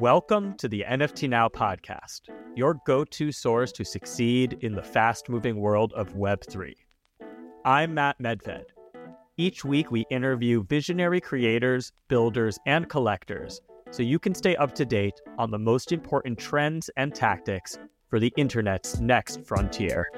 Welcome to the NFT Now podcast, your go to source to succeed in the fast moving world of Web3. I'm Matt Medved. Each week, we interview visionary creators, builders, and collectors so you can stay up to date on the most important trends and tactics for the internet's next frontier.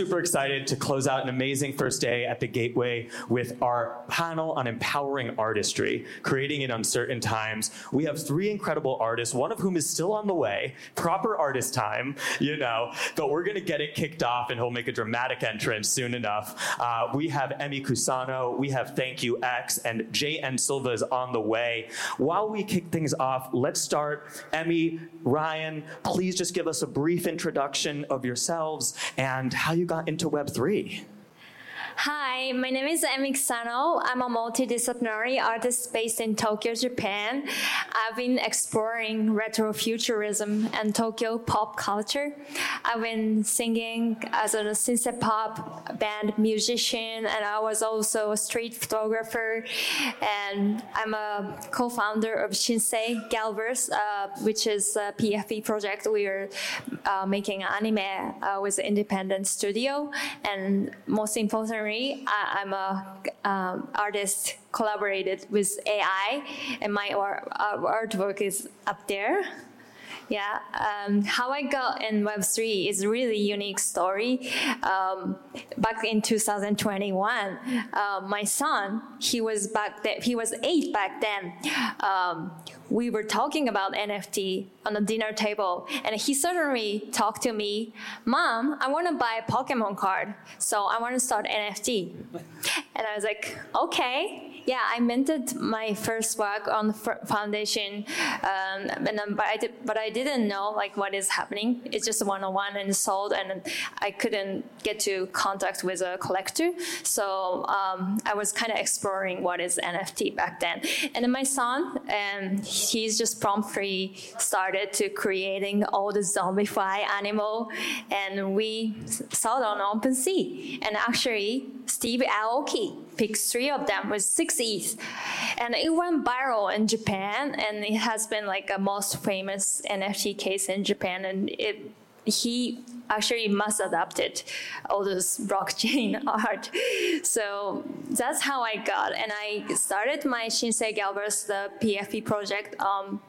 Super excited to close out an amazing first day at the Gateway with our panel on empowering artistry, creating in uncertain times. We have three incredible artists, one of whom is still on the way, proper artist time, you know, but we're going to get it kicked off and he'll make a dramatic entrance soon enough. Uh, we have Emi Kusano, we have ThankYouX, and JN Silva is on the way. While we kick things off, let's start. Emi, Ryan, please just give us a brief introduction of yourselves and how you got into Web3. Hi, my name is Emi Kusano. I'm a multidisciplinary artist based in Tokyo, Japan. I've been exploring retrofuturism and Tokyo pop culture. I've been singing as a synth pop band musician, and I was also a street photographer. And I'm a co-founder of Shinsei Galverse, uh, which is a PFP project. We are uh, making anime uh, with an independent studio, and most importantly I, am a um, artist collaborated with AI, and my artwork is up there. Yeah, um, how I got in Web3 is really unique story. Um, back in 2021, uh, my son, he was back then, he was eight back then. Um, we were talking about NFT on the dinner table, and he suddenly talked to me, Mom, I want to buy a Pokemon card, so I want to start NFT. And I was like, okay yeah, I minted my first work on the foundation, um, and then, but I did, but I didn't know like what is happening. It's just one on one and sold, and I couldn't get to contact with a collector. So um, I was kind of exploring what is NFT back then. And then my son, and um, he's just promptly started to creating all the zombify animal, and we sold on OpenSea. And actually, Steve Aoki picked three of them with six ETH. And it went viral in Japan, and it has been like a most famous NFT case in Japan. And it, he actually must adopted all this blockchain art. So that's how I got. And I started my Shinsei Galverse, the PFP project, um,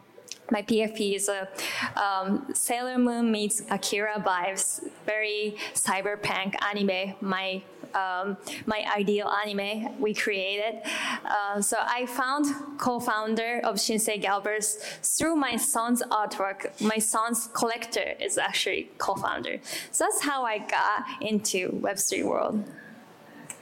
my PFP is a um, Sailor Moon meets Akira vibes, very cyberpunk anime. My um, my ideal anime we created. Uh, so I found co-founder of Shinsei Galverse through my son's artwork. My son's collector is actually co-founder. So that's how I got into Web3 world.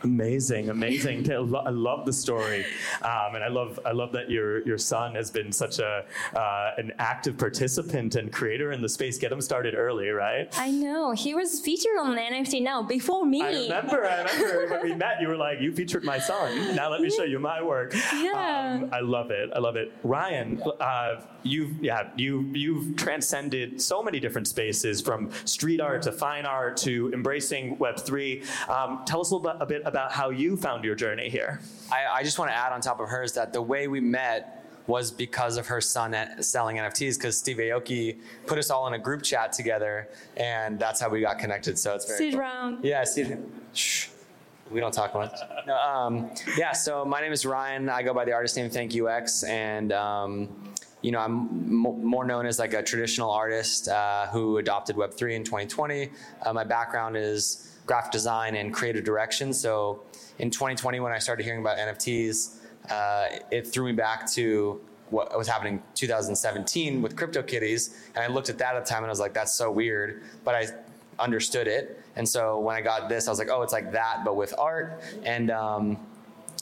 Amazing, amazing. I love the story, um, and I love I love that your your son has been such a uh, an active participant and creator in the space. Get him started early, right? I know he was featured on NFT now before me. I remember. I remember when we met. You were like, "You featured my son. Now let me show you my work." Yeah. Um, I love it. I love it. Ryan, uh, you've yeah you you've transcended so many different spaces from street art to fine art to embracing Web three. Um, tell us a little bit, a bit about how you found your journey here. I, I just want to add on top of hers that the way we met was because of her son selling NFTs because Steve Aoki put us all in a group chat together and that's how we got connected. So it's very sit cool. around. Yeah, sit. Shh. We don't talk much. No, um, yeah, so my name is Ryan. I go by the artist name ThankYouX, and um, you know I'm more known as like a traditional artist uh, who adopted Web3 in 2020. Uh, my background is graphic design and creative direction. So in 2020, when I started hearing about NFTs, uh, it threw me back to what was happening 2017 with CryptoKitties, and I looked at that at the time and I was like, "That's so weird," but I understood it. And so when I got this, I was like, "Oh, it's like that, but with art." And um,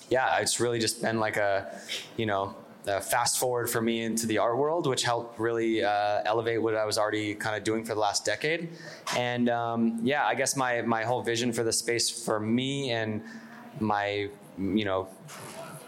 yeah, it's really just been like a, you know, uh, fast forward for me into the art world, which helped really uh, elevate what I was already kind of doing for the last decade. And um, yeah, I guess my my whole vision for the space for me and my you know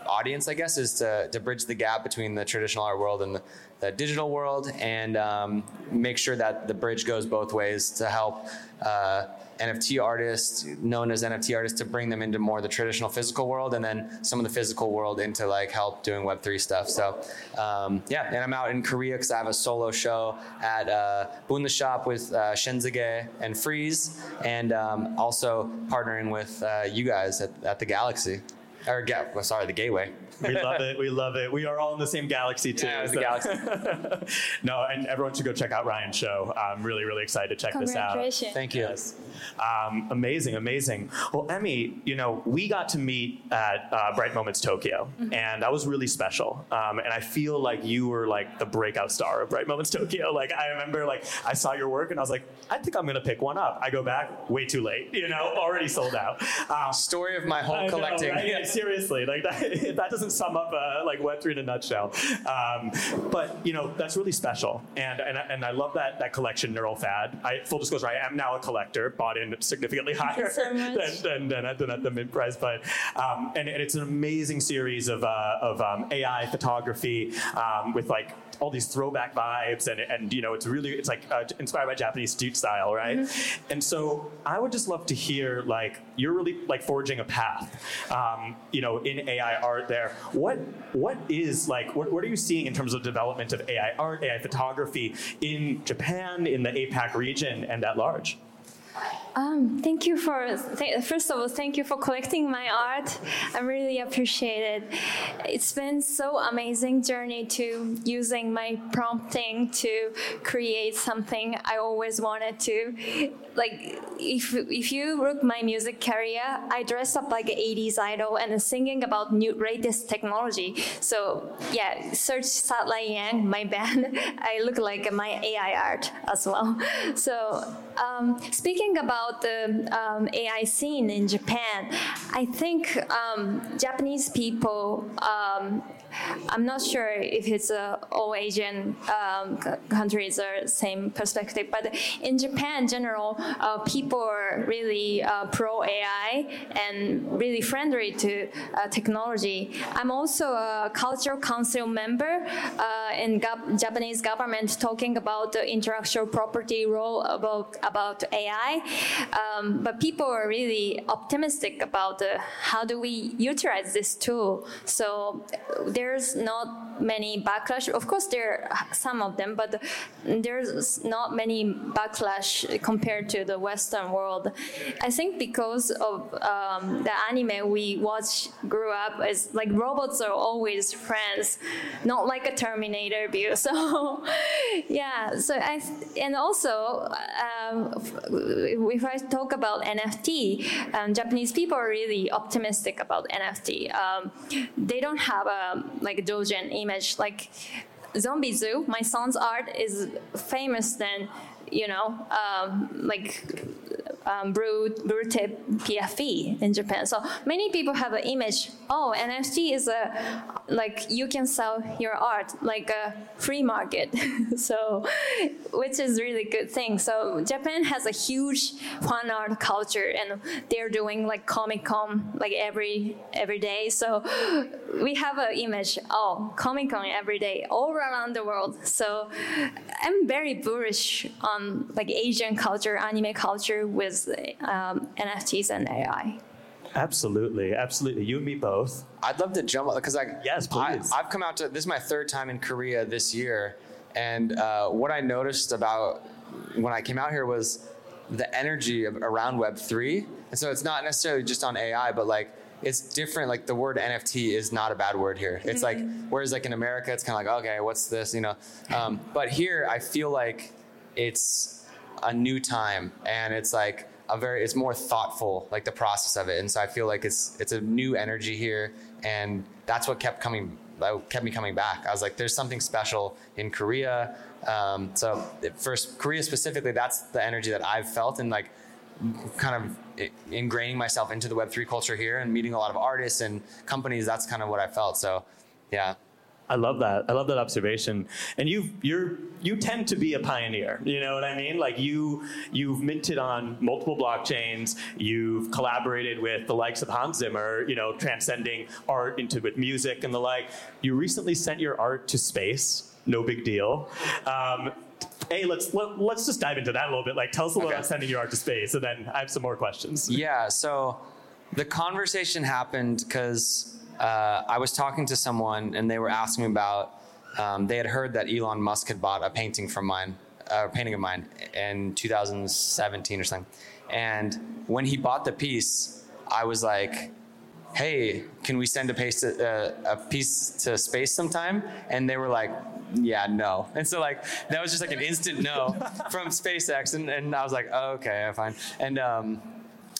audience, I guess, is to to bridge the gap between the traditional art world and the, the digital world, and um, make sure that the bridge goes both ways to help. Uh, NFT artists, known as NFT artists, to bring them into more the traditional physical world, and then some of the physical world into like help doing Web three stuff. So um, yeah, and I'm out in Korea because I have a solo show at uh, Boon the Shop with uh, Shinsegae and Frieze, and um, also partnering with uh, you guys at, at the Galaxy or sorry, the Gateway. We love it. We love it. We are all in the same galaxy too. Yeah, so. the galaxy. no, and everyone should go check out Ryan's show. I'm really, really excited to check this out. Thank you. Yes. Um, amazing, amazing. Well, Emi, you know, we got to meet at uh, Bright Moments Tokyo, mm-hmm. and that was really special. Um, and I feel like you were like the breakout star of Bright Moments Tokyo. Like I remember, like I saw your work, and I was like, I think I'm gonna pick one up. I go back, way too late. You know, already sold out. Um, Story of my whole collecting. Know, right? Seriously, like that, that doesn't sum up uh, like Web3 in a nutshell. Um, but you know, that's really special, and and, and I love that that collection, Neural Fad. I, full disclosure, I am now a collector. Bought in significantly higher so than, than, than, at, than, at, the mint price. But um, and, and, it's an amazing series of, uh, of um, AI photography um, with like all these throwback vibes and, and you know it's really it's like uh, inspired by Japanese street style, right? Mm-hmm. And so I would just love to hear like you're really like forging a path, um, you know, in AI art. There, what what is like what, what are you seeing in terms of development of AI art, AI photography in Japan, in the APAC region, and at large? Um, thank you for, th- first of all, thank you for collecting my art. I really appreciate it. It's been so amazing journey to using my prompting to create something I always wanted to. Like, if, if you look my music career, I dress up like an 80s idol and singing about new latest technology. So yeah, search Satellite Young, my band. I look like my AI art as well. So um, speaking about the um, AI scene in Japan, I think um, Japanese people um, I'm not sure if it's uh, all Asian um, countries are same perspective, but in Japan, in general, uh, people are really uh, pro AI and really friendly to uh, technology. I'm also a cultural council member uh, in Japanese government talking about the intellectual property role about about AI, um, but people are really optimistic about how do we utilize this tool. So there's not many backlash. Of course, there are some of them, but there's not many backlash compared to the Western world. I think because of um, the anime we watch, grew up, is like robots are always friends, not like a Terminator view. So, yeah. So I and also um, if I talk about NFT, um, Japanese people are really optimistic about NFT. Um, they don't have a like degen image. Like Zombie Zoo, my son's art is famous than you know, um, like um, brew, brew tip PFP in Japan. So many people have an image. Oh, NFT is a like you can sell your art like a free market. so, which is really good thing. So Japan has a huge fan art culture, and they're doing like Comic Con like every every day. So we have an image. Oh, Comic Con every day all around the world. So I'm very bullish on like Asian culture, anime culture with um, NFTs and AI. Absolutely, absolutely. You and me both. I'd love to jump because I yes, please. I, have come out to this is my third time in Korea this year, and uh, what I noticed about when I came out here was the energy of, around Web three, and so it's not necessarily just on AI, but like it's different. Like the word NFT is not a bad word here. It's like mm-hmm. whereas like in America, it's kind of like okay, what's this? You know, um, but here I feel like it's a new time, and it's like a very it's more thoughtful like the process of it. And so i feel like it's it's a new energy here and that's what kept coming that kept me coming back. I was like there's something special in korea. Um, so first korea specifically that's the energy that i've felt and like kind of ingraining myself into the web3 culture here and meeting a lot of artists and companies. That's kind of what i felt. So yeah I love that. I love that observation. And you you're you tend to be a pioneer. You know what I mean? Like you you've minted on multiple blockchains. You've collaborated with the likes of Hans Zimmer. You know, transcending art into with music and the like. You recently sent your art to space. No big deal. Um, A, let's let, let's just dive into that a little bit. Like, tell us a little Okay. about sending your art to space, and then I have some more questions. Yeah, so the conversation happened because uh, I was talking to someone and they were asking me about, um, they had heard that Elon Musk had bought a painting from mine, uh, a painting of mine in 2017 or something. And when he bought the piece, I was like, hey, can we send a piece to, uh, a piece to space sometime? And they were like, yeah, no. And so like that was just like an instant no from SpaceX, and, and I was like, oh, okay, fine. And um,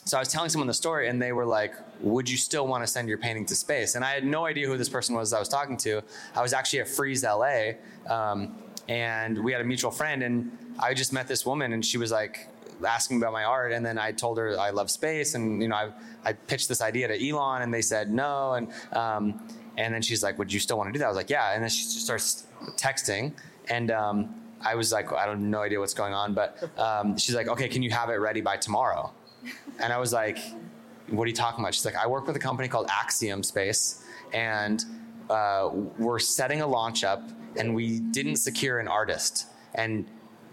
so I was telling someone the story, and they were like, would you still want to send your painting to space? And I had no idea who this person was I was talking to. I was actually at Frieze LA, um, and we had a mutual friend, and I just met this woman, and she was like asking about my art, and then I told her I love space, and you know I, I pitched this idea to Elon, and they said no, and um, and then she's like, would you still want to do that? I was like, yeah, and then she starts texting, and um, I was like, I don't no idea what's going on, but um, she's like, okay, can you have it ready by tomorrow? And I was like, what are you talking about? She's like, I work with a company called Axiom Space, and uh, we're setting a launch up, and we didn't secure an artist. And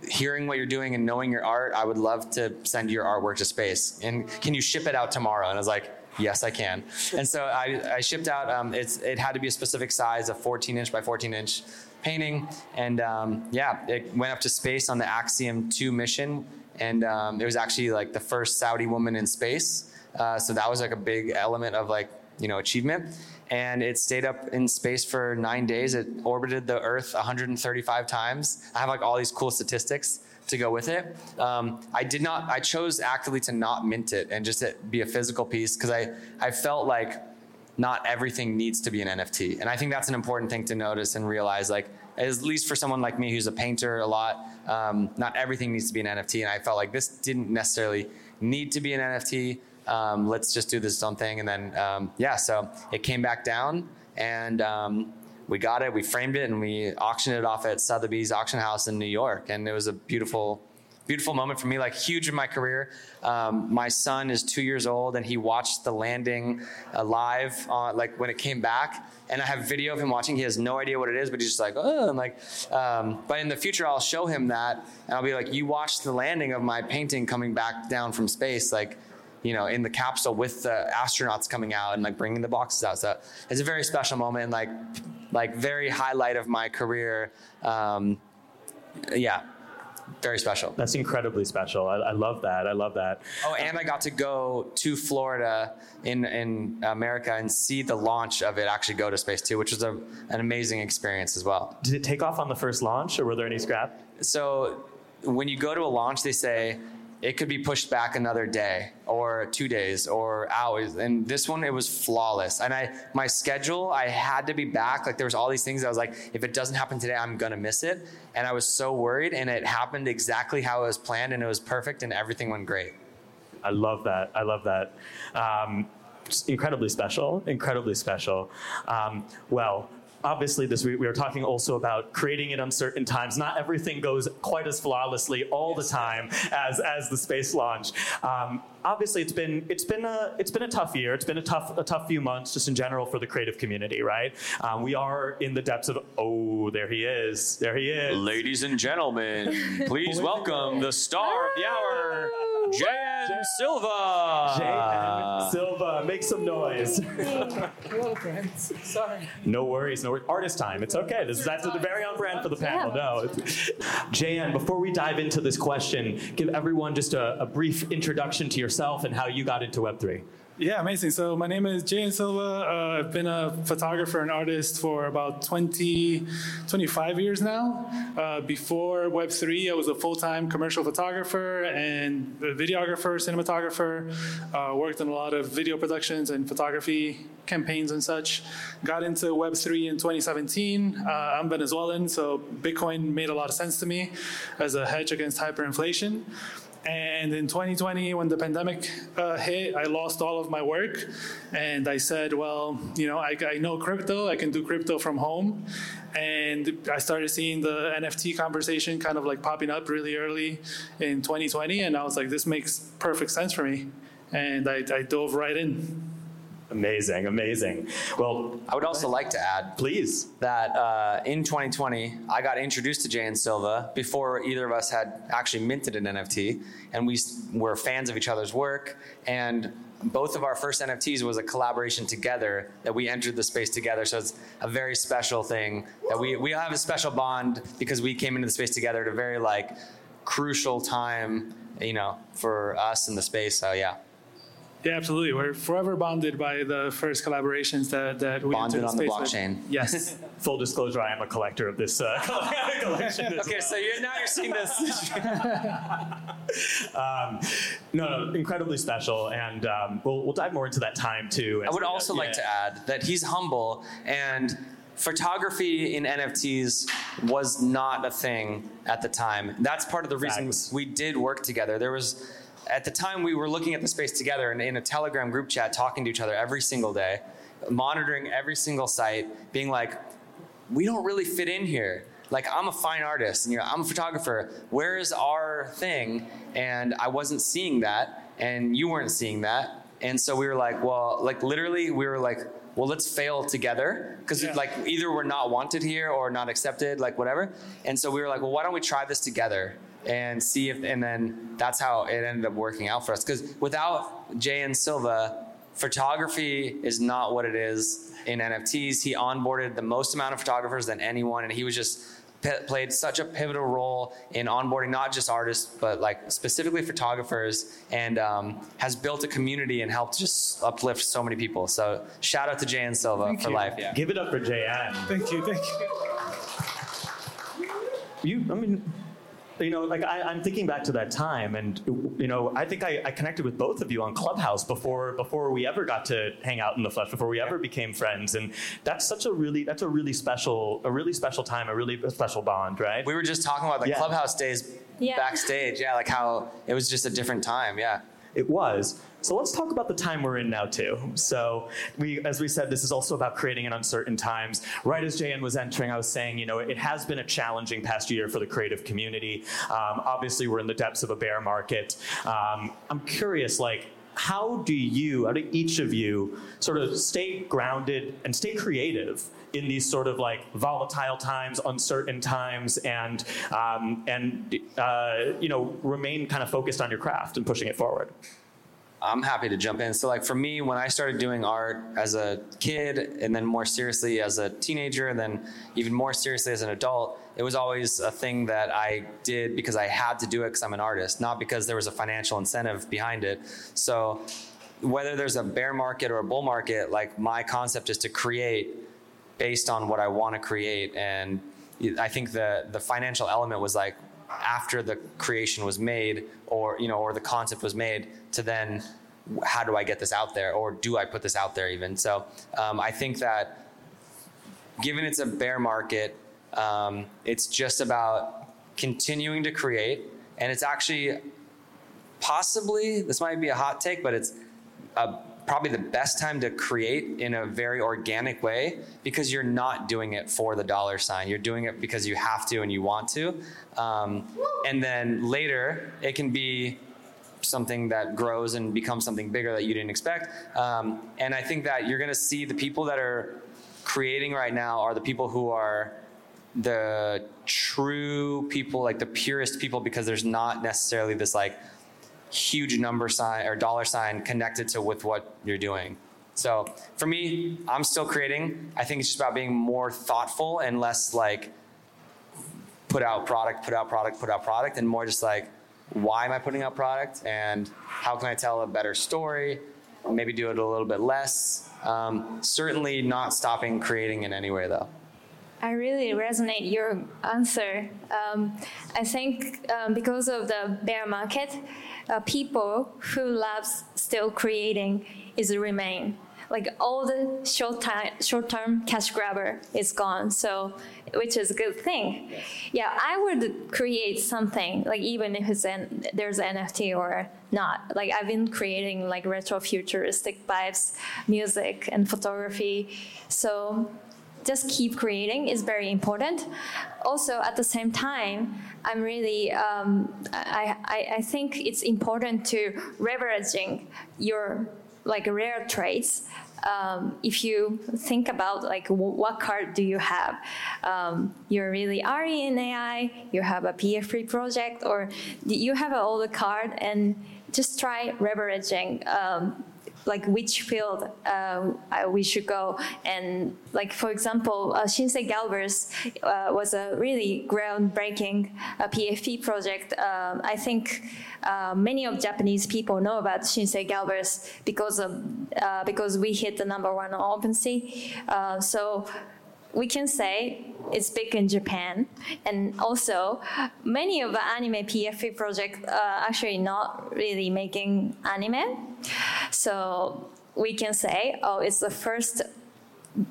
hearing what you're doing and knowing your art, I would love to send your artwork to space. And can you ship it out tomorrow? And I was like, yes, I can. And so I, I shipped out. Um, it's it had to be a specific size, a 14 inch by 14 inch painting, and um, yeah, it went up to space on the Axiom 2 mission, and um, it was actually like the first Saudi woman in space. Uh, so that was like a big element of like you know achievement. And it stayed up in space for nine days. It orbited the Earth 135 times. I have like all these cool statistics to go with it. Um, I did not. I chose actively to not mint it and just it be a physical piece because I I felt like not everything needs to be an NFT, and I think that's an important thing to notice and realize. Like at least for someone like me who's a painter a lot, um, not everything needs to be an NFT, and I felt like this didn't necessarily need to be an NFT. Um, let's just do this own thing, and then um, yeah, so it came back down and. Um, we got it, we framed it, and we auctioned it off at Sotheby's auction house in New York. And it was a beautiful, beautiful moment for me, like huge in my career. Um, my son is two years old, and he watched the landing uh, live, on, like when it came back. And I have video of him watching. He has no idea what it is, but he's just like, oh, and like. Um, but in the future, I'll show him that, and I'll be like, you watched the landing of my painting coming back down from space, like you know, in the capsule with the astronauts coming out and like bringing the boxes out. So it's a very special moment, like, like very highlight of my career. Um, yeah, very special. That's incredibly special. I, I love that. I love that. Oh, and I got to go to Florida in in America and see the launch of it actually go to space too, which was a, an amazing experience as well. Did it take off on the first launch, or were there any scrap? So when you go to a launch, they say it could be pushed back another day or two days or hours. And this one, it was flawless. And I, my schedule, I had to be back. Like there was all these things. I was like, if it doesn't happen today, I'm gonna miss it. And I was so worried. And it happened exactly how it was planned, and it was perfect, and everything went great. I love that. I love that. Um, incredibly special. Incredibly special. Um, well. Obviously, this we, we were talking also about creating in uncertain times. Not everything goes quite as flawlessly all the time as as the space launch. Um, obviously, it's been it's been a it's been a tough year. It's been a tough a tough few months just in general for the creative community, right? Um, we are in the depths of oh, there he is, there he is. Ladies and gentlemen, please welcome the star of the hour, J.N. Silva. J.N. Silva, make some noise. Hello, friends. Sorry. No worries, no worries. Artist time. It's okay. This is that's the very on brand for the panel. No. it's- JN, before we dive into this question, give everyone just a, a brief introduction to yourself and how you got into Web3. Yeah, amazing. So my name is Jay Silva. Uh, I've been a photographer and artist for about 20, 25 years now. Uh, before Web3, I was a full-time commercial photographer and videographer, cinematographer. Uh, worked on a lot of video productions and photography campaigns and such. Got into Web3 in 2017. Uh, I'm Venezuelan, so Bitcoin made a lot of sense to me as a hedge against hyperinflation. And in 2020, when the pandemic uh, hit, I lost all of my work. And I said, well, you know, I, I know crypto, I can do crypto from home. And I started seeing the NFT conversation kind of like popping up really early in 2020. And I was like, this makes perfect sense for me. And I, I dove right in. Amazing, amazing. Well, I would also like to add please. that uh, in 2020, I got introduced to J.N. Silva before either of us had actually minted an NFT, and we were fans of each other's work. And both of our first NFTs was a collaboration together that we entered the space together. So it's a very special thing that we we have a special bond because we came into the space together at a very like crucial time, you know, for us in the space. So yeah, Yeah, absolutely. We're forever bonded by the first collaborations that, that we Bonded on the space with. blockchain. Yes. Full disclosure, I am a collector of this uh, collection. as Okay, so you're now you're seeing this. Um, no, no, incredibly special, and um, we'll, we'll dive more into that time too. I would also like to add that he's humble and photography in NFTs was not a thing at the time. That's part of the reason Facts. we did work together. There was at the time we were looking at the space together and in a Telegram group chat talking to each other every single day, monitoring every single site, being like, we don't really fit in here. Like I'm a fine artist and you're, I'm a photographer. Where is our thing? And I wasn't seeing that, and you weren't seeing that. And so we were like, well, like literally, we were like, well, let's fail together because Yeah. like either we're not wanted here or not accepted, like whatever. And so we were like, well, why don't we try this together and see if, and then that's how it ended up working out for us. Because without J.N. Silva, photography is not what it is in NFTs. He onboarded the most amount of photographers than anyone, and he was just p- played such a pivotal role in onboarding not just artists but like specifically photographers, and um, has built a community and helped just uplift so many people. So shout out to J.N. Silva Thank for you. life. Yeah. give it up for JN. Thank you. Thank you. You, I mean, you know, like I, I'm thinking back to that time, and you know, I think I, I connected with both of you on Clubhouse before before we ever got to hang out in the flesh, before we ever became friends, and that's such a really that's a really special a really special time, a really special bond, right? We were just talking about the Yeah. clubhouse days Yeah. backstage. Yeah, like how it was just a different time. Yeah. It was. So let's talk about the time we're in now too. So we, as we said, this is also about creating in uncertain times. Right as JN was entering, I was saying, you know, it has been a challenging past year for the creative community. Um, obviously, we're in the depths of a bear market. Um, I'm curious, like, how do you, how do each of you sort of stay grounded and stay creative in these sort of like volatile times, uncertain times, and um, and uh, you know remain kind of focused on your craft and pushing it forward? I'm happy to jump in. So, like for me, when I started doing art as a kid, and then more seriously as a teenager, and then even more seriously as an adult, it was always a thing that I did because I had to do it because I'm an artist, not because there was a financial incentive behind it. So, whether there's a bear market or a bull market, like my concept is to create based on what I want to create, and I think the the financial element was like after the creation was made or you know or the concept was made to then how do i get this out there or do i put this out there even so um, i think that given it's a bear market um, it's just about continuing to create and it's actually possibly this might be a hot take but it's uh, probably the best time to create in a very organic way because you're not doing it for the dollar sign. You're doing it because you have to and you want to. Um, and then later, it can be something that grows and becomes something bigger that you didn't expect. Um, and I think that you're going to see the people that are creating right now are the people who are the true people, like the purest people, because there's not necessarily this like huge number sign or dollar sign connected to with what you're doing. So for me, I'm still creating. I think it's just about being more thoughtful and less like put out product, put out product, put out product, and more just like why am I putting out product and how can I tell a better story? Maybe do it a little bit less. Um, certainly not stopping creating in any way though. I really resonate your answer. Um, I think um, because of the bear market, uh, people who loves still creating is remain. Like all the short time, short term cash grabber is gone. So, which is a good thing. Yeah, I would create something like even if it's an there's an NFT or not. Like I've been creating like retro futuristic vibes, music and photography. So just keep creating is very important. Also, at the same time, I'm really, um, I, I, I think it's important to leveraging your like rare traits um, if you think about like what card do you have, um, you're really are in AI, you have a PFP project, or you have an older card, and just try leveraging um, like which field uh, we should go. And like for example, uh, Shinsei Galverse uh, was a really groundbreaking uh, PFP project. Um, I think uh, many of Japanese people know about Shinsei Galverse because of uh, because we hit the number one on OpenSea. Uh, so we can say it's big in Japan. And also, many of the anime PFP projects are actually not really making anime. So we can say, oh, it's the first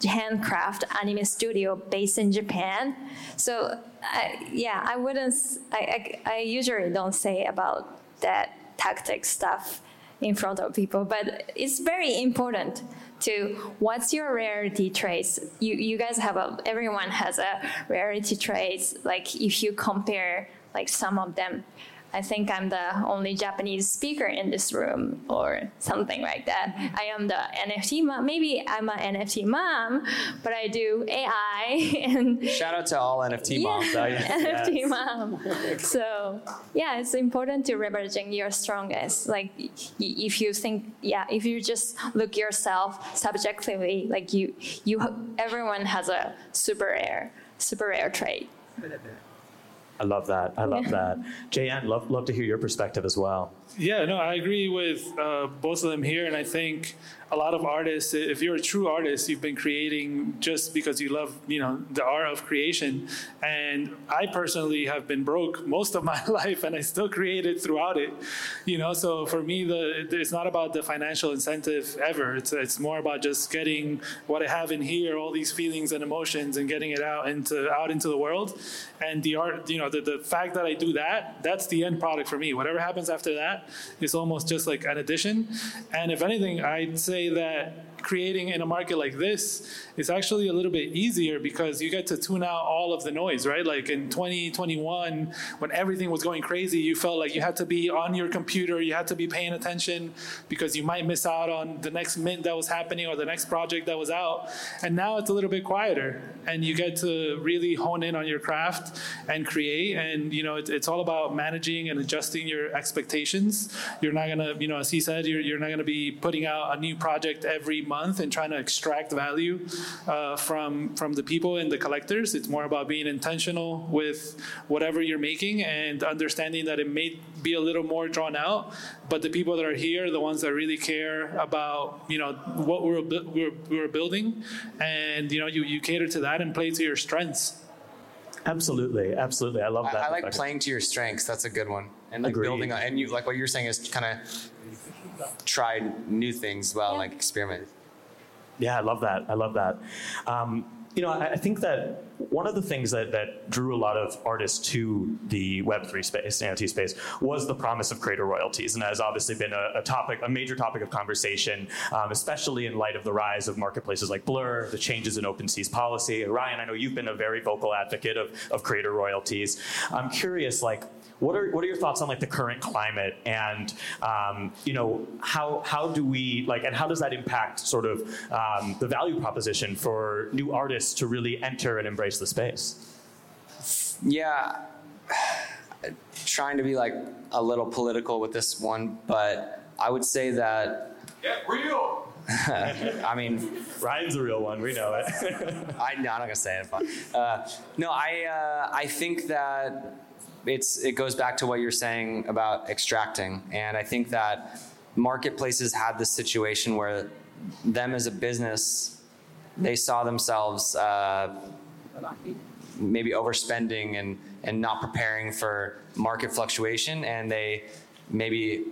handcraft anime studio based in Japan. So I, yeah, I wouldn't, I, I, I usually don't say about that tactic stuff in front of people, but it's very important to what's your rarity traits. You, you guys have a, everyone has a rarity traits. Like if you compare like some of them, I think I'm the only Japanese speaker in this room or something like that. I am the NFT mom. Maybe I'm an NFT mom, but I do AI and shout out to all NFT moms. Yeah, NFT yes. mom. So yeah, it's important to leveraging your strongest. Like if you think, yeah, if you just look yourself subjectively, like you, you, everyone has a super rare, super rare trait. I love that. I love yeah. that. JN, love, love to hear your perspective as well. Yeah, no, I agree with uh, both of them here. And I think a lot of artists, if you're a true artist, you've been creating just because you love, you know, the art of creation. And I personally have been broke most of my life, and I still created throughout it. You know, so for me, the it's not about the financial incentive ever. It's it's more about just getting what I have in here, all these feelings and emotions, and getting it out into out into the world. And the art, you know, the, the fact that I do that, that's the end product for me. Whatever happens after that is almost just like an addition. And if anything, I'd say that creating in a market like this is actually a little bit easier because you get to tune out all of the noise, right? Like in 2021, when everything was going crazy, you felt like you had to be on your computer, you had to be paying attention because you might miss out on the next mint that was happening or the next project that was out. And now it's a little bit quieter and you get to really hone in on your craft and create. And, you know, it, it's all about managing and adjusting your expectations. You're not going to, you know, as he said, you're, you're not going to be putting out a new project every month month and trying to extract value uh, from from the people and the collectors. It's more about being intentional with whatever you're making and understanding that it may be a little more drawn out, but the people that are here, the ones that really care about you know what we're we're, we're building, and you know you, you cater to that and play to your strengths. Absolutely, absolutely. I love that. I, I like playing to your strengths. That's a good one. And like Agreed. building on, and you like what you're saying is kind of try new things well, yeah. like experiment. Yeah, I love that. I love that. Um, you know, I, I, think that one of the things that, that drew a lot of artists to the Web3 space, NFT space, was the promise of creator royalties. And that has obviously been a, a topic, a major topic of conversation, um, especially in light of the rise of marketplaces like Blur, the changes in OpenSea's policy. Ryan, I know you've been a very vocal advocate of, of creator royalties. I'm curious, like, what are what are your thoughts on like the current climate and um, you know how how do we like and how does that impact sort of um, the value proposition for new artists to really enter and embrace the space? Yeah, trying to be like a little political with this one, but I would say that get real. I mean, Ryan's a real one. We know it. I, no, I'm not gonna say it. But, uh, no, I uh, I think that it's it goes back to what you're saying about extracting, and I think that marketplaces had this situation where them as a business, they saw themselves uh, maybe overspending and and not preparing for market fluctuation, and they maybe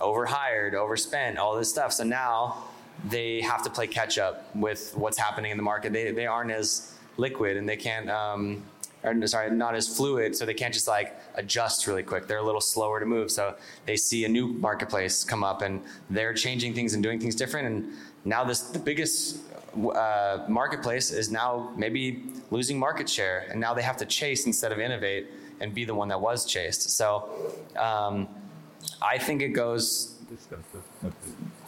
overhired, overspent, all this stuff. So now they have to play catch up with what's happening in the market. They they aren't as liquid and they can't. Um, or sorry, not as fluid, so they can't just like adjust really quick. They're a little slower to move. So they see a new marketplace come up and they're changing things and doing things different. And now this the biggest uh, marketplace is now maybe losing market share, and now they have to chase instead of innovate and be the one that was chased. So um, I think it goes.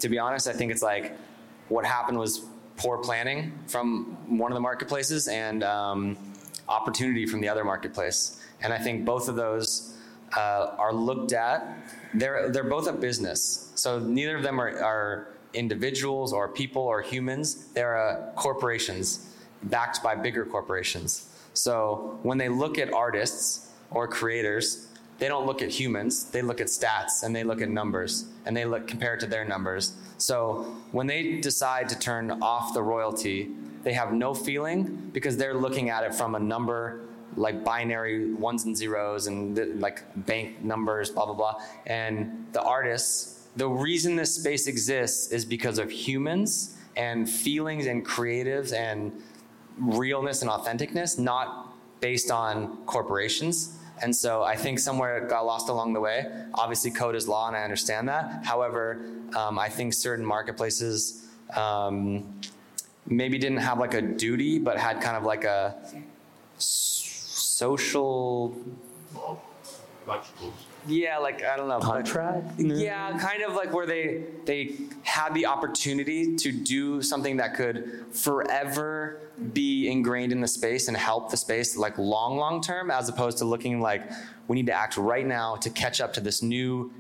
To be honest, I think it's like what happened was poor planning from one of the marketplaces and um, opportunity from the other marketplace. And I think both of those uh, are looked at. They're they're both a business, so neither of them are, are individuals or people or humans. They're uh, corporations backed by bigger corporations. So when they look at artists or creators, they don't look at humans. They look at stats and they look at numbers and they look compare it to their numbers. So when they decide to turn off the royalty, they have no feeling because they're looking at it from a number like binary ones and zeros and the, like bank numbers, blah blah blah. And the artists, the reason this space exists is because of humans and feelings and creatives and realness and authenticness, not based on corporations. And so I think somewhere it got lost along the way. Obviously, code is law, and I understand that. However, um, I think certain marketplaces um, maybe didn't have like a duty, but had kind of like a social. Yeah, like I don't know. Contract? Yeah, kind of like where they they had the opportunity to do something that could forever be ingrained in the space and help the space like long long term as opposed to looking like we need to act right now to catch up to this new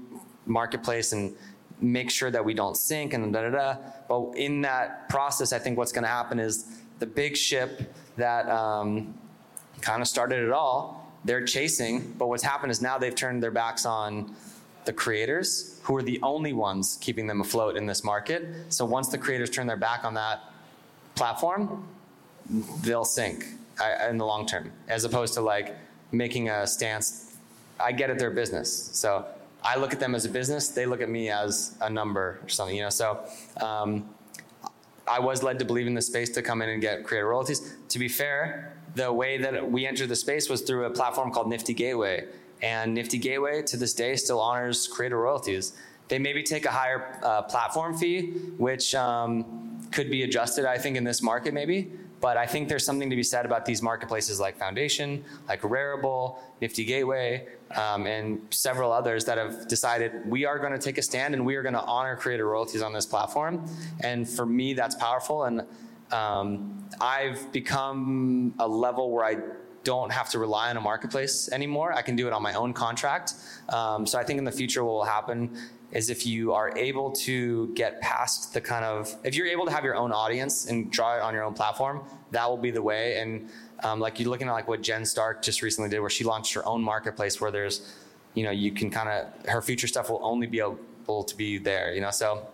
marketplace and make sure that we don't sink and da da da. But in that process, I think what's going to happen is the big ship that um, kind of started it all they're chasing, but what's happened is now they've turned their backs on the creators, who are the only ones keeping them afloat in this market. So once the creators turn their back on that platform, they'll sink in the long term, as opposed to like making a stance. I get it, their business. So I look at them as a business. They look at me as a number or something, you know. So um, I was led to believe in the space to come in and get creator royalties. To be fair, the way that we entered the space was through a platform called Nifty Gateway. And Nifty Gateway to this day still honors creator royalties. They maybe take a higher uh, platform fee, which um, could be adjusted, I think, in this market maybe. But I think there's something to be said about these marketplaces like Foundation, like Rarible, Nifty Gateway, um, and several others that have decided we are going to take a stand and we are going to honor creator royalties on this platform. And for me, that's powerful. And um, I've become a level where I don't have to rely on a marketplace anymore. I can do it on my own contract. Um, so I think in the future, what will happen is if you are able to get past the kind of, if you're able to have your own audience and draw it on your own platform, that will be the way. And um, like you're looking at like what Jen Stark just recently did, where she launched her own marketplace where there's, you know, you can kind of, her future stuff will only be able to be there, you know, so,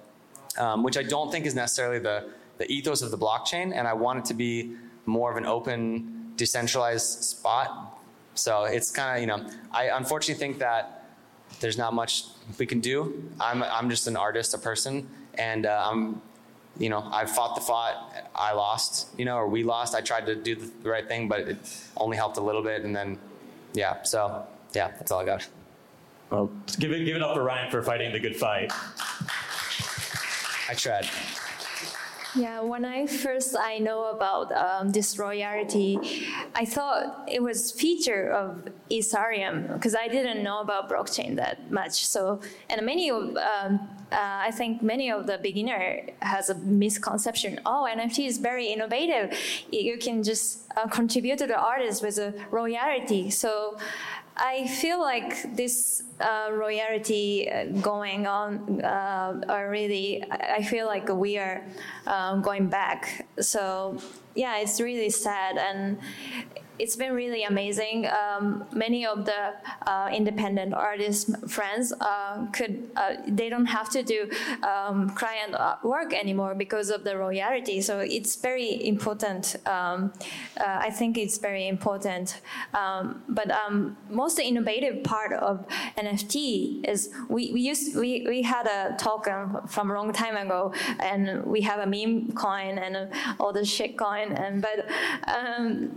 um, which I don't think is necessarily the, the ethos of the blockchain, and I want it to be more of an open, decentralized spot. So it's kind of, you know, I unfortunately think that there's not much we can do. I'm, I'm just an artist, a person, and uh, I'm, you know, I fought the fight. I lost, you know, or we lost. I tried to do the right thing, but it only helped a little bit, and then, yeah. So yeah, that's all I got. Well, give it, give it up for Ryan for fighting the good fight. I tried. Yeah, when I first I know about um, this royalty, I thought it was feature of Ethereum because I didn't know about blockchain that much. So, and many of um, uh, I think many of the beginner has a misconception. Oh, NFT is very innovative. You can just uh, contribute to the artist with a royalty. So I feel like this uh, royalty uh, going on uh, are really, I feel like we are um, going back. So yeah, it's really sad. And it's been really amazing. Um, many of the uh, independent artist friends uh, could uh, they don't have to do um, client work anymore because of the royalty. So it's very important. Um, uh, I think it's very important. Um, but um, most innovative part of NFT is we, we used we, we had a token from a long time ago, and we have a meme coin and all the shit coin, and but um,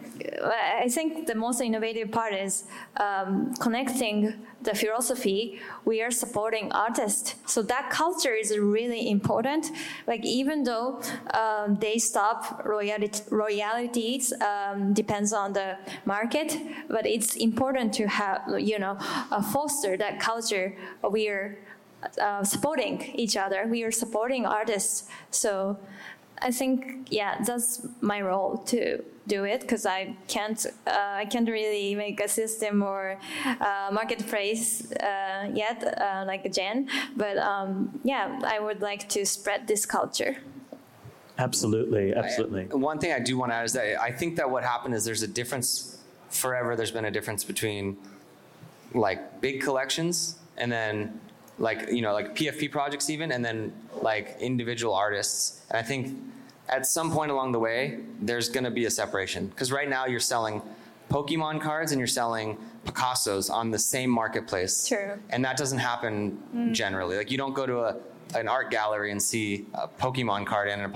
I think the most innovative part is um, connecting the philosophy. We are supporting artists, so that culture is really important. Like even though um, they stop royalty, royalties, um, depends on the market, but it's important to have you know uh, foster that culture. We are uh, supporting each other. We are supporting artists. So I think yeah, that's my role to do it because I can't uh, I can't really make a system or uh, marketplace uh, yet uh, like Jen. But um, yeah, I would like to spread this culture. Absolutely, absolutely. I, one thing I do want to add is that I think that what happened is there's a difference. Forever, there's been a difference between like big collections and then like you know like PFP projects even, and then like individual artists. And I think at some point along the way, there's going to be a separation because right now you're selling Pokemon cards and you're selling Picasso's on the same marketplace. True. And that doesn't happen mm. generally. Like you don't go to a an art gallery and see a Pokemon card and a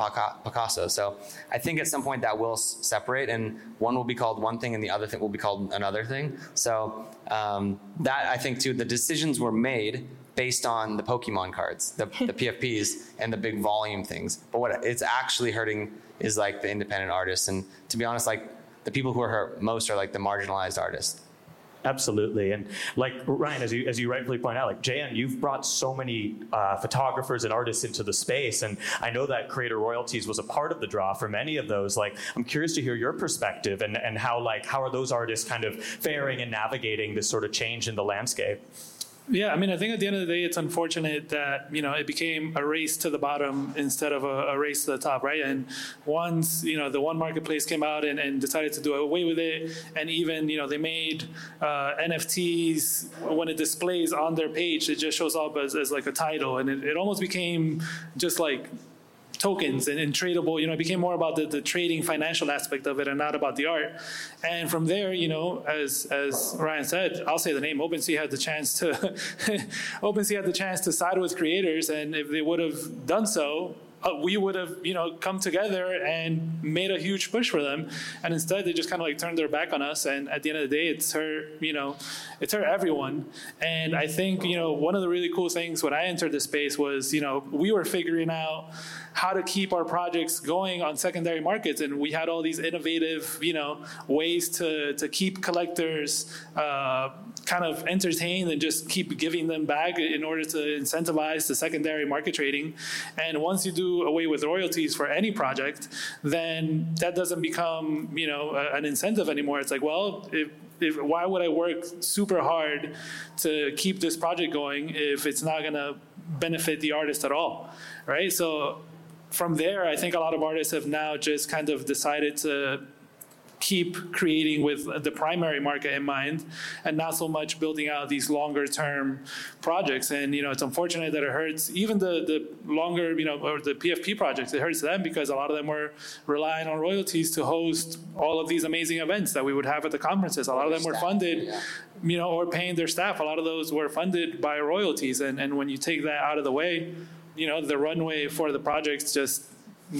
Picasso. So I think at some point that will separate, and one will be called one thing, and the other thing will be called another thing. So um, that I think too, the decisions were made based on the Pokemon cards, the, the PFPs, and the big volume things. But what it's actually hurting is like the independent artists, and to be honest, like the people who are hurt most are like the marginalized artists. Absolutely, and like Ryan, as you as you rightfully point out, like Jan, you've brought so many uh, photographers and artists into the space, and I know that creator royalties was a part of the draw for many of those. Like, I'm curious to hear your perspective and and how like how are those artists kind of faring and navigating this sort of change in the landscape. Yeah, I mean, I think at the end of the day, it's unfortunate that you know it became a race to the bottom instead of a, a race to the top, right? And once you know the one marketplace came out and, and decided to do away with it, and even you know they made uh, NFTs when it displays on their page, it just shows up as, as like a title, and it, it almost became just like tokens and, and, tradable, you know, it became more about the, the trading financial aspect of it and not about the art. And from there, you know, as as Ryan said, I'll say the name, OpenSea had the chance to OpenSea had the chance to side with creators and if they would have done so, uh, we would have, you know, come together and made a huge push for them. And instead, they just kind of like turned their back on us. And at the end of the day, it's her, you know, it's her everyone. And I think, you know, one of the really cool things when I entered the space was, you know, we were figuring out how to keep our projects going on secondary markets. And we had all these innovative, you know, ways to, to keep collectors uh, kind of entertained and just keep giving them back in order to incentivize the secondary market trading. And once you do away with royalties for any project, then that doesn't become, you know, an incentive anymore. It's like, well, if, if, why would I work super hard to keep this project going if it's not going to benefit the artist at all, right? So from there, I think a lot of artists have now just kind of decided to keep creating with the primary market in mind and not so much building out these longer term projects. And you know it's unfortunate that it hurts even the the longer you know or the pfp projects it hurts them because a lot of them were relying on royalties to host all of these amazing events that we would have at the conferences. A lot of them were funded you know or paying their staff. A lot of those were funded by royalties. And and when you take that out of the way you know, the runway for the projects just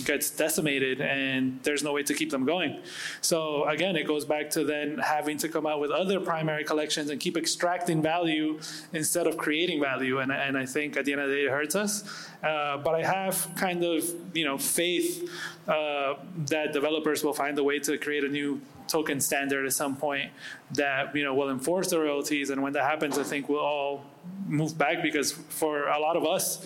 gets decimated and there's no way to keep them going. So again, it goes back to then having to come out with other primary collections and keep extracting value instead of creating value. And, and I think at the end of the day, it hurts us. Uh, but I have kind of, you know, faith uh, that developers will find a way to create a new token standard at some point that, you know, will enforce the royalties. And when that happens, I think we'll all move back because for a lot of us,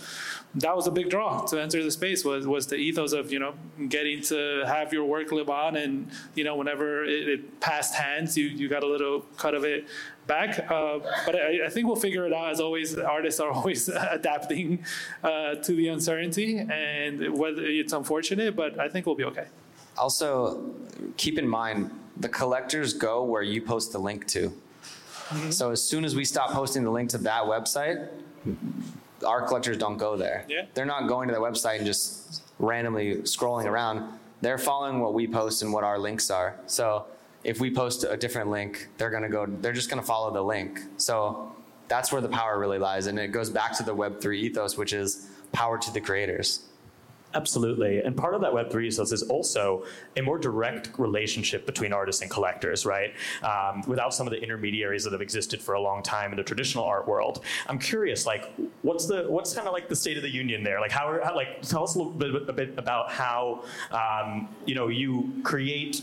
that was a big draw to enter the space was was the ethos of you know getting to have your work live on and you know whenever it, it passed hands you you got a little cut of it back. Uh, but I, I, think we'll figure it out. As always artists are always adapting uh, to the uncertainty and whether it's unfortunate but I think we'll be okay. Also keep in mind the collectors go where you post the link to. Mm-hmm. so as soon as we stop posting the link to that website our collectors don't go there. Yeah. They're not going to the website and just randomly scrolling around. They're following what we post and what our links are. So if we post a different link, they're going to go, they're just going to follow the link. So that's where the power really lies. And it goes back to the Web3 ethos, which is power to the creators. Absolutely. And part of that Web3 ethos is also a more direct relationship between artists and collectors, right? Um, without some of the intermediaries that have existed for a long time in the traditional art world. I'm curious, like, what's the what's kind of like the state of the union there? Like, how, how like tell us a little bit, a bit about how um, you know you create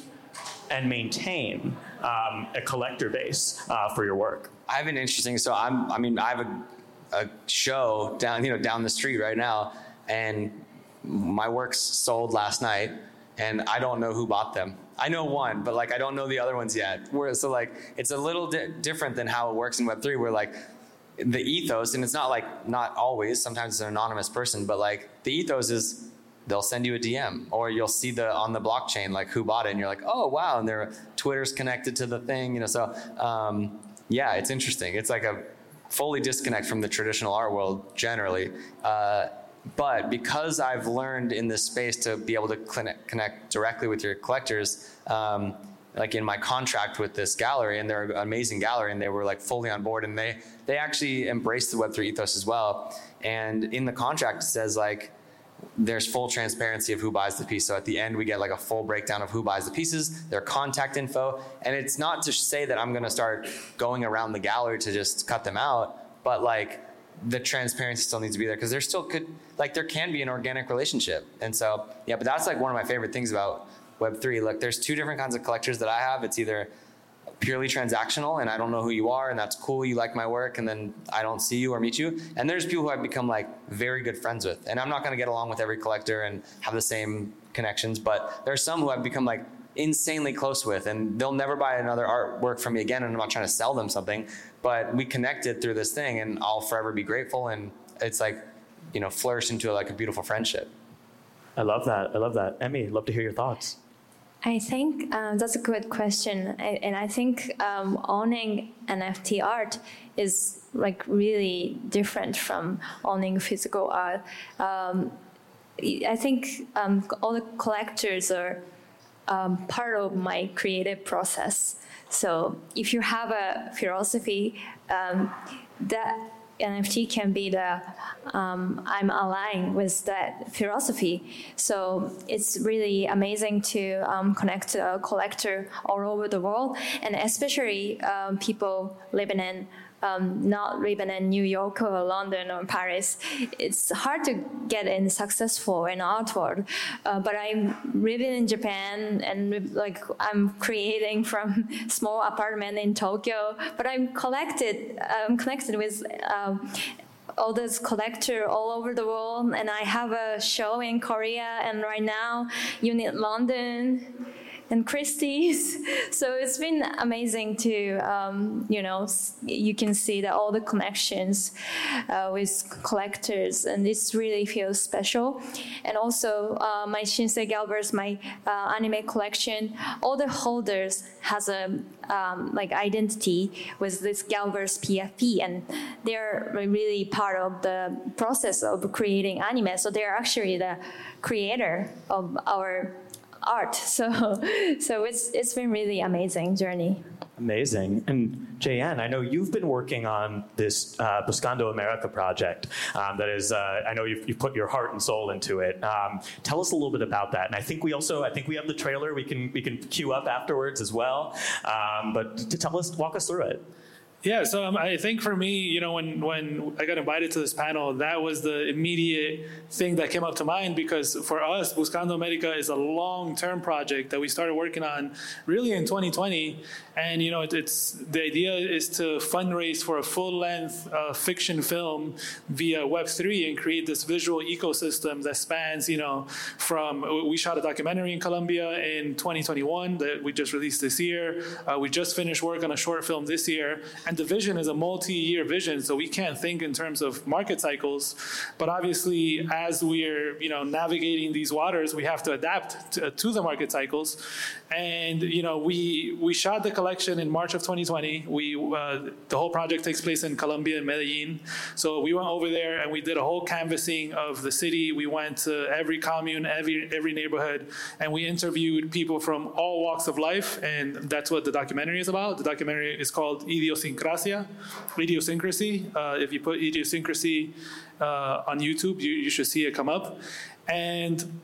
and maintain um, a collector base uh, for your work. I have an interesting. So I'm. I mean, I have a, a show down you know down the street right now, and my works sold last night, and I don't know who bought them. I know one, but like I don't know the other ones yet. Where so like it's a little di- different than how it works in Web three, where like the ethos, and it's not like not always. Sometimes it's an anonymous person, but like the ethos is they'll send you a DM or you'll see the on the blockchain like who bought it, and you're like, oh wow, and their Twitter's connected to the thing, you know. So um, yeah, it's interesting. It's like a fully disconnect from the traditional art world generally. Uh, but because I've learned in this space to be able to connect, connect directly with your collectors, um, like in my contract with this gallery, and they're an amazing gallery, and they were like fully on board, and they they actually embraced the Web3 ethos as well. And in the contract, it says like there's full transparency of who buys the piece. So at the end, we get like a full breakdown of who buys the pieces, their contact info. And it's not to say that I'm going to start going around the gallery to just cut them out, but like the transparency still needs to be there because there still could, like, there can be an organic relationship. And so, yeah, but that's like one of my favorite things about Web3. Look, there's two different kinds of collectors that I have. It's either purely transactional and I don't know who you are and that's cool, you like my work, and then I don't see you or meet you. And there's people who I've become like very good friends with. And I'm not gonna get along with every collector and have the same connections, but there's some who I've become like insanely close with and they'll never buy another artwork from me again and I'm not trying to sell them something, but we connected through this thing and I'll forever be grateful and it's like, you know, flourished into like a beautiful friendship. I love that. I love that. Emi, love to hear your thoughts. I think um, that's a good question, I, and I think um, owning NFT art is like really different from owning physical art. Um, I think um, all the collectors are um, part of my creative process. So if you have a philosophy um, that NFT can be the um, I'm aligned with that philosophy. So it's really amazing to um, connect a collector all over the world, and especially um, people living in um, not living in New York or London or Paris. It's hard to get in successful in art world. Uh, but I'm living in Japan and like I'm creating from small apartment in Tokyo. But I'm collected. I'm connected with. Um, all those collector all over the world and I have a show in Korea and right now Unit London and Christie's. So it's been amazing to, um, you know, you can see that all the connections uh, with collectors, and this really feels special. And also, uh, my Shinsei Galverse, my uh, anime collection, all the holders has a um, like identity with this Galverse PFP, and they're really part of the process of creating anime. So they're actually the creator of our art. So, so it's it's been really amazing journey. Amazing. And JN, I know you've been working on this uh, Buscando America project. Um, that is, uh, I know you've, you've, put your heart and soul into it. Um, tell us a little bit about that. And I think we also, I think we have the trailer. We can we can queue up afterwards as well. Um, but to tell us, walk us through it. Yeah, so um, I think for me, you know, when when I got invited to this panel, that was the immediate thing that came up to mind because for us, Buscando America is a long-term project that we started working on really in 2020, and you know, it, it's the idea is to fundraise for a full-length uh, fiction film via Web3 and create this visual ecosystem that spans, you know, from we shot a documentary in Colombia in 2021 that we just released this year. Uh, we just finished work on a short film this year, and the vision is a multi-year vision, so we can't think in terms of market cycles. But obviously, as we're you know navigating these waters, we have to adapt to, to the market cycles. And you know, we we shot the collection in March of 2020. We uh, the whole project takes place in Colombia and Medellin. So we went over there and we did a whole canvassing of the city. We went to every commune, every every neighborhood, and we interviewed people from all walks of life. And that's what the documentary is about. The documentary is called idiosincrasia, idiosyncrasy. Uh, if you put idiosyncrasy uh, on YouTube, you, you should see it come up. And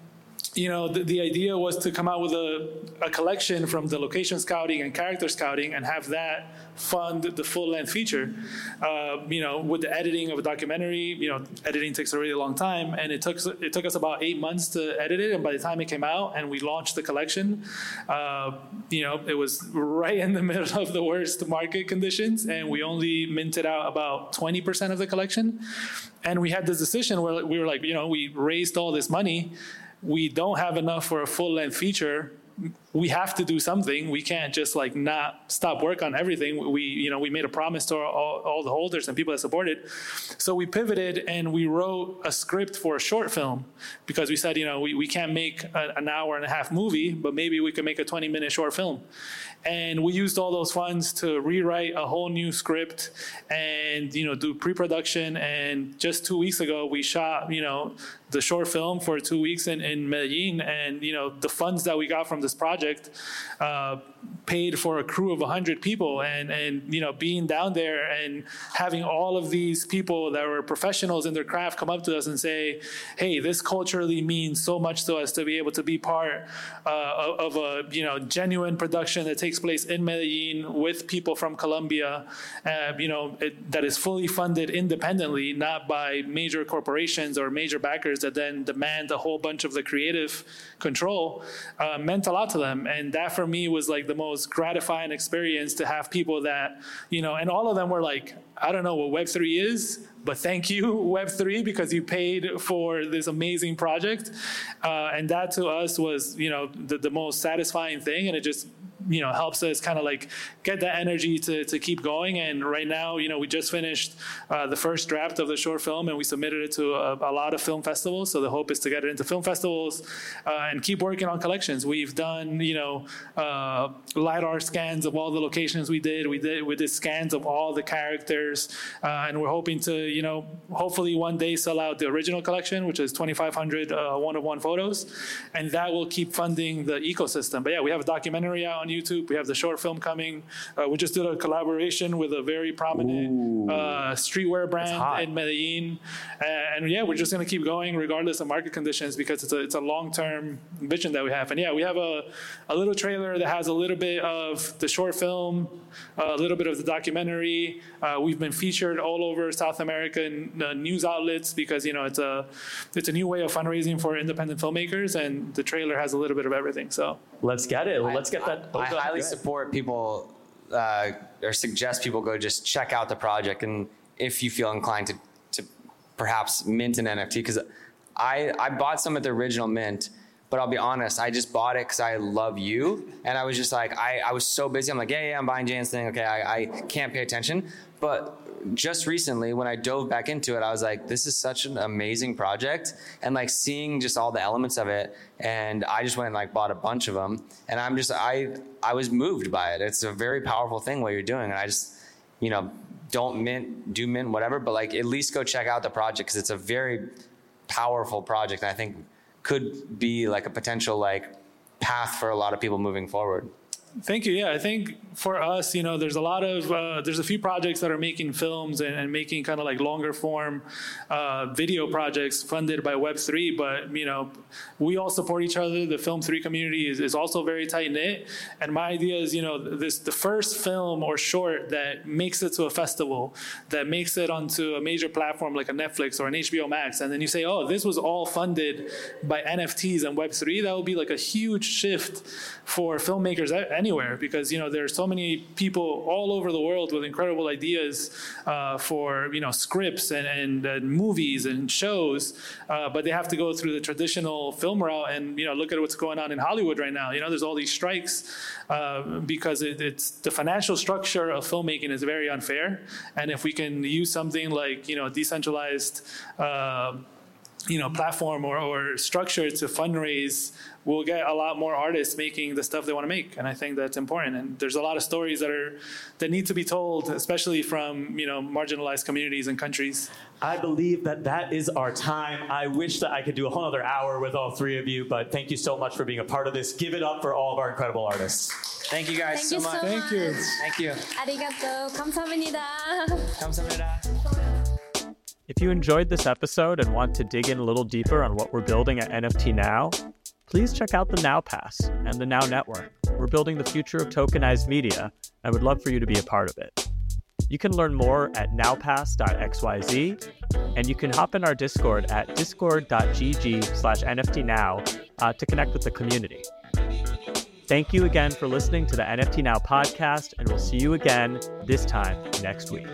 you know, the, the idea was to come out with a, a collection from the location scouting and character scouting and have that fund the full length feature. Uh, you know, with the editing of a documentary, you know, editing takes a really long time, and it took it took us about eight months to edit it. And by the time it came out and we launched the collection, uh, you know, it was right in the middle of the worst market conditions, and we only minted out about 20% of the collection. And we had this decision where we were like, you know, we raised all this money we don't have enough for a full length feature we have to do something. We can't just like not stop work on everything. We, you know, we made a promise to all, all, the holders and people that supported. So we pivoted and we wrote a script for a short film because we said, you know, we, we can't make a, an hour and a half movie, but maybe we could make a 20 minute short film. And we used all those funds to rewrite a whole new script and, you know, do pre-production. And just two weeks ago, we shot, you know, the short film for two weeks in, in Medellin. And, you know, the funds that we got from this project uh, paid for a crew of 100 people and and you know being down there and having all of these people that were professionals in their craft come up to us and say hey this culturally means so much to us to be able to be part uh, of a you know genuine production that takes place in Medellin with people from Colombia uh, you know it, that is fully funded independently not by major corporations or major backers that then demand a whole bunch of the creative control uh, meant a lot to them and that for me was like the most gratifying experience to have people that, you know, and all of them were like, I don't know what Web3 is, but thank you, Web3, because you paid for this amazing project. Uh, and that to us was, you know, the, the most satisfying thing. And it just you know helps us kind of like get that energy to, to keep going. And right now you know we just finished uh, the first draft of the short film and we submitted it to a, a, lot of film festivals. So the hope is to get it into film festivals uh, and keep working on collections. We've done you know uh, lidar scans of all the locations we did. We did we did scans of all the characters uh, and we're hoping to you know hopefully one day sell out the original collection which is 2500 uh, one-of-one photos. And that will keep funding the ecosystem. But yeah we have a documentary out on YouTube. We have the short film coming. Uh, we just did a collaboration with a very prominent uh, streetwear brand in Medellin. And, and yeah, we're just going to keep going regardless of market conditions because it's a, it's a long-term vision that we have. And yeah, we have a, a little trailer that has a little bit of the short film, a little bit of the documentary. Uh, we've been featured all over South American uh, news outlets because you know it's a it's a new way of fundraising for independent filmmakers, and the trailer has a little bit of everything. So let's get it. Let's get that. I, I highly support people uh, or suggest people go just check out the project, and if you feel inclined to to perhaps mint an NFT because I I bought some at the original mint but I'll be honest, I just bought it because I love you. And I was just like, I, I was so busy. I'm like, yeah, yeah, I'm buying Jan's thing. Okay, I, I can't pay attention. But just recently, when I dove back into it, I was like, this is such an amazing project. And like seeing just all the elements of it. And I just went and like bought a bunch of them. And I'm just, I, I was moved by it. It's a very powerful thing what you're doing. And I just, you know, don't mint, do mint, whatever, but like at least go check out the project because it's a very powerful project. And I think could be like a potential like path for a lot of people moving forward. Thank you. Yeah, I think for us, you know, there's a lot of uh, there's a few projects that are making films and, and making kind of like longer form uh, video projects funded by Web3. But you know, we all support each other. The Film Three community is, is also very tight knit. And my idea is, you know, this the first film or short that makes it to a festival, that makes it onto a major platform like a Netflix or an HBO Max, and then you say, oh, this was all funded by NFTs and Web3. That would be like a huge shift for filmmakers anywhere because you know there's so many people all over the world with incredible ideas uh, for you know scripts and, and, and movies and shows, uh, but they have to go through the traditional film route and you know look at what's going on in Hollywood right now. You know there's all these strikes uh, because it, it's the financial structure of filmmaking is very unfair, and if we can use something like you know decentralized uh, you know platform or, or structure to fundraise we'll get a lot more artists making the stuff they want to make and i think that's important and there's a lot of stories that are that need to be told especially from you know marginalized communities and countries i believe that that is our time i wish that i could do a whole other hour with all three of you but thank you so much for being a part of this give it up for all of our incredible artists thank you guys thank so, you much. so thank you thank you arigato 감사합니다 감사합니다 if you enjoyed this episode and want to dig in a little deeper on what we're building at NFT Now, please check out the Now Pass and the Now Network. We're building the future of tokenized media. and would love for you to be a part of it. You can learn more at nowpass.xyz, and you can hop in our Discord at discord.gg slash nftnow uh, to connect with the community. Thank you again for listening to the NFT Now podcast, and we'll see you again this time next week.